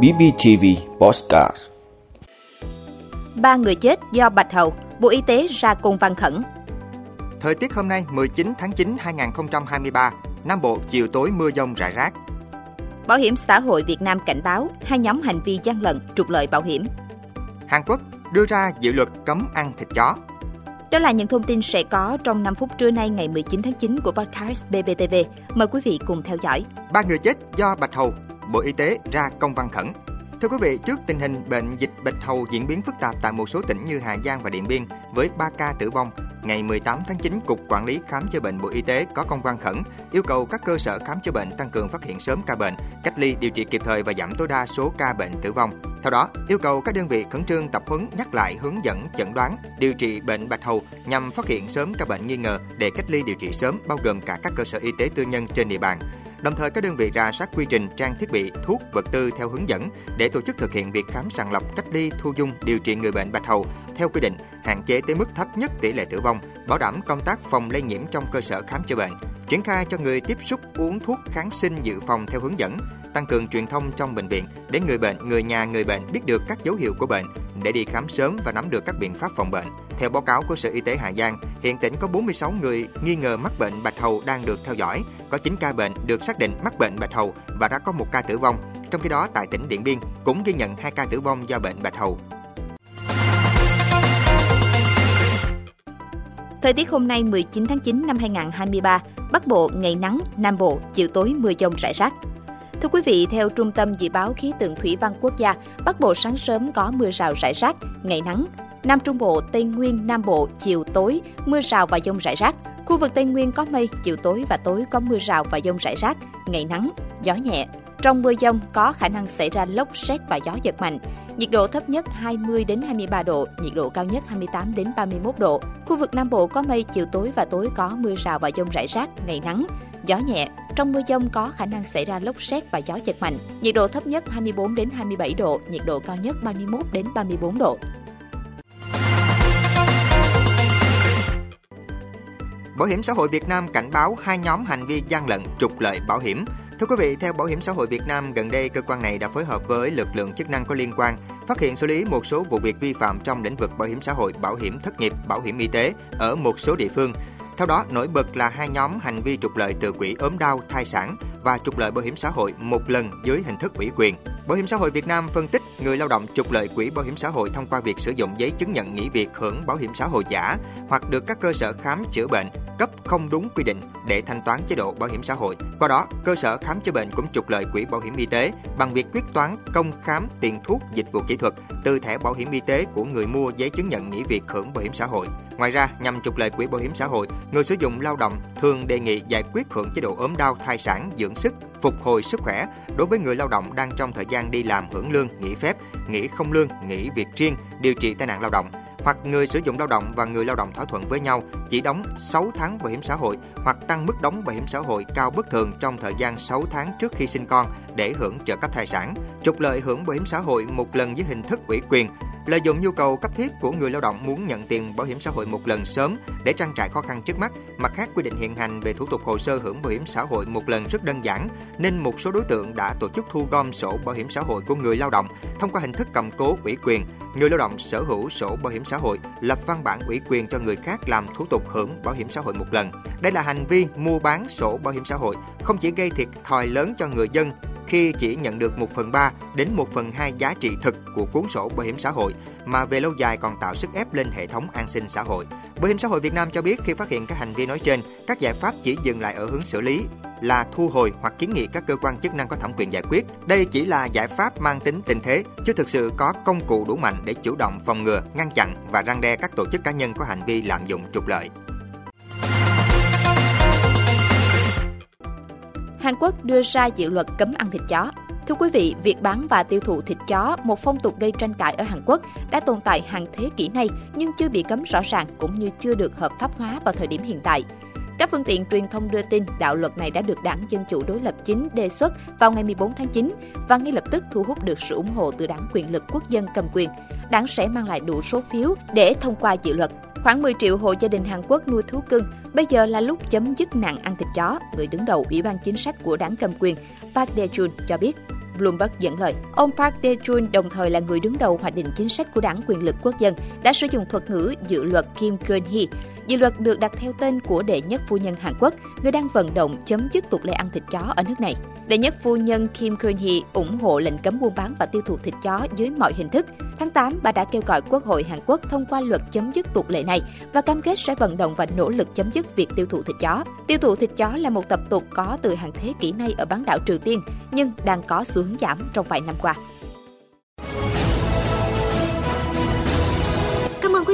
BBTV Postcard Ba người chết do bạch hầu, Bộ Y tế ra công văn khẩn. Thời tiết hôm nay 19 tháng 9 2023, Nam Bộ chiều tối mưa dông rải rác. Bảo hiểm xã hội Việt Nam cảnh báo hai nhóm hành vi gian lận, trục lợi bảo hiểm. Hàn Quốc đưa ra dự luật cấm ăn thịt chó. Đó là những thông tin sẽ có trong 5 phút trưa nay ngày 19 tháng 9 của podcast BBTV. Mời quý vị cùng theo dõi. Ba người chết do bạch hầu, Bộ Y tế ra công văn khẩn. Thưa quý vị, trước tình hình bệnh dịch bạch hầu diễn biến phức tạp tại một số tỉnh như Hà Giang và Điện Biên với 3 ca tử vong, ngày 18 tháng 9, Cục Quản lý Khám chữa bệnh Bộ Y tế có công văn khẩn yêu cầu các cơ sở khám chữa bệnh tăng cường phát hiện sớm ca bệnh, cách ly điều trị kịp thời và giảm tối đa số ca bệnh tử vong. Theo đó, yêu cầu các đơn vị khẩn trương tập huấn nhắc lại hướng dẫn chẩn đoán điều trị bệnh bạch hầu nhằm phát hiện sớm các bệnh nghi ngờ để cách ly điều trị sớm bao gồm cả các cơ sở y tế tư nhân trên địa bàn. Đồng thời các đơn vị ra soát quy trình, trang thiết bị, thuốc, vật tư theo hướng dẫn để tổ chức thực hiện việc khám sàng lọc, cách ly, thu dung, điều trị người bệnh bạch hầu theo quy định, hạn chế tới mức thấp nhất tỷ lệ tử vong, bảo đảm công tác phòng lây nhiễm trong cơ sở khám chữa bệnh, triển khai cho người tiếp xúc uống thuốc kháng sinh dự phòng theo hướng dẫn, tăng cường truyền thông trong bệnh viện để người bệnh, người nhà người bệnh biết được các dấu hiệu của bệnh để đi khám sớm và nắm được các biện pháp phòng bệnh. Theo báo cáo của Sở Y tế Hà Giang, hiện tỉnh có 46 người nghi ngờ mắc bệnh bạch hầu đang được theo dõi, có 9 ca bệnh được xác định mắc bệnh bạch hầu và đã có một ca tử vong. Trong khi đó, tại tỉnh Điện Biên cũng ghi nhận 2 ca tử vong do bệnh bạch hầu. Thời tiết hôm nay 19 tháng 9 năm 2023, Bắc Bộ ngày nắng, Nam Bộ chiều tối mưa dông rải rác. Thưa quý vị, theo Trung tâm Dự báo Khí tượng Thủy văn Quốc gia, Bắc Bộ sáng sớm có mưa rào rải rác, ngày nắng. Nam Trung Bộ, Tây Nguyên, Nam Bộ chiều tối mưa rào và dông rải rác. Khu vực Tây Nguyên có mây, chiều tối và tối có mưa rào và dông rải rác, ngày nắng, gió nhẹ. Trong mưa dông có khả năng xảy ra lốc xét và gió giật mạnh. Nhiệt độ thấp nhất 20 đến 23 độ, nhiệt độ cao nhất 28 đến 31 độ. Khu vực Nam Bộ có mây, chiều tối và tối có mưa rào và dông rải rác, ngày nắng, gió nhẹ. Trong mưa dông có khả năng xảy ra lốc xét và gió giật mạnh. Nhiệt độ thấp nhất 24 đến 27 độ, nhiệt độ cao nhất 31 đến 34 độ. Bảo hiểm xã hội Việt Nam cảnh báo hai nhóm hành vi gian lận trục lợi bảo hiểm. Thưa quý vị, theo Bảo hiểm xã hội Việt Nam, gần đây cơ quan này đã phối hợp với lực lượng chức năng có liên quan phát hiện xử lý một số vụ việc vi phạm trong lĩnh vực bảo hiểm xã hội, bảo hiểm thất nghiệp, bảo hiểm y tế ở một số địa phương. Theo đó, nổi bật là hai nhóm hành vi trục lợi từ quỹ ốm đau, thai sản và trục lợi bảo hiểm xã hội một lần dưới hình thức ủy quyền. Bảo hiểm xã hội Việt Nam phân tích người lao động trục lợi quỹ bảo hiểm xã hội thông qua việc sử dụng giấy chứng nhận nghỉ việc hưởng bảo hiểm xã hội giả hoặc được các cơ sở khám chữa bệnh cấp không đúng quy định để thanh toán chế độ bảo hiểm xã hội. Qua đó, cơ sở khám chữa bệnh cũng trục lợi quỹ bảo hiểm y tế bằng việc quyết toán công khám tiền thuốc dịch vụ kỹ thuật từ thẻ bảo hiểm y tế của người mua giấy chứng nhận nghỉ việc hưởng bảo hiểm xã hội. Ngoài ra, nhằm trục lợi quỹ bảo hiểm xã hội, người sử dụng lao động thường đề nghị giải quyết hưởng chế độ ốm đau, thai sản, dưỡng sức, phục hồi sức khỏe đối với người lao động đang trong thời gian đi làm hưởng lương, nghỉ phép, nghỉ không lương, nghỉ việc riêng, điều trị tai nạn lao động hoặc người sử dụng lao động và người lao động thỏa thuận với nhau chỉ đóng 6 tháng bảo hiểm xã hội hoặc tăng mức đóng bảo hiểm xã hội cao bất thường trong thời gian 6 tháng trước khi sinh con để hưởng trợ cấp thai sản, trục lợi hưởng bảo hiểm xã hội một lần dưới hình thức ủy quyền, lợi dụng nhu cầu cấp thiết của người lao động muốn nhận tiền bảo hiểm xã hội một lần sớm để trang trải khó khăn trước mắt. Mặt khác, quy định hiện hành về thủ tục hồ sơ hưởng bảo hiểm xã hội một lần rất đơn giản, nên một số đối tượng đã tổ chức thu gom sổ bảo hiểm xã hội của người lao động thông qua hình thức cầm cố ủy quyền. Người lao động sở hữu sổ bảo hiểm xã hội lập văn bản ủy quyền cho người khác làm thủ tục hưởng bảo hiểm xã hội một lần. Đây là hành vi mua bán sổ bảo hiểm xã hội, không chỉ gây thiệt thòi lớn cho người dân khi chỉ nhận được 1 phần 3 đến 1 phần 2 giá trị thực của cuốn sổ bảo hiểm xã hội mà về lâu dài còn tạo sức ép lên hệ thống an sinh xã hội. Bảo hiểm xã hội Việt Nam cho biết khi phát hiện các hành vi nói trên, các giải pháp chỉ dừng lại ở hướng xử lý là thu hồi hoặc kiến nghị các cơ quan chức năng có thẩm quyền giải quyết. Đây chỉ là giải pháp mang tính tình thế, chứ thực sự có công cụ đủ mạnh để chủ động phòng ngừa, ngăn chặn và răng đe các tổ chức cá nhân có hành vi lạm dụng trục lợi. Hàn Quốc đưa ra dự luật cấm ăn thịt chó. Thưa quý vị, việc bán và tiêu thụ thịt chó, một phong tục gây tranh cãi ở Hàn Quốc, đã tồn tại hàng thế kỷ nay nhưng chưa bị cấm rõ ràng cũng như chưa được hợp pháp hóa vào thời điểm hiện tại. Các phương tiện truyền thông đưa tin đạo luật này đã được đảng Dân Chủ đối lập chính đề xuất vào ngày 14 tháng 9 và ngay lập tức thu hút được sự ủng hộ từ đảng quyền lực quốc dân cầm quyền. Đảng sẽ mang lại đủ số phiếu để thông qua dự luật. Khoảng 10 triệu hộ gia đình Hàn Quốc nuôi thú cưng, bây giờ là lúc chấm dứt nạn ăn thịt chó, người đứng đầu Ủy ban chính sách của đảng cầm quyền, Park Dae-jun cho biết. Bloomberg dẫn lời. Ông Park Dae-jun đồng thời là người đứng đầu hoạch định chính sách của đảng quyền lực quốc dân, đã sử dụng thuật ngữ dự luật Kim Keun-hee. Dự luật được đặt theo tên của đệ nhất phu nhân Hàn Quốc, người đang vận động chấm dứt tục lệ ăn thịt chó ở nước này. Đệ nhất phu nhân Kim Kun-hee ủng hộ lệnh cấm buôn bán và tiêu thụ thịt chó dưới mọi hình thức. Tháng 8, bà đã kêu gọi Quốc hội Hàn Quốc thông qua luật chấm dứt tục lệ này và cam kết sẽ vận động và nỗ lực chấm dứt việc tiêu thụ thịt chó. Tiêu thụ thịt chó là một tập tục có từ hàng thế kỷ nay ở bán đảo Triều Tiên, nhưng đang có xu hướng giảm trong vài năm qua.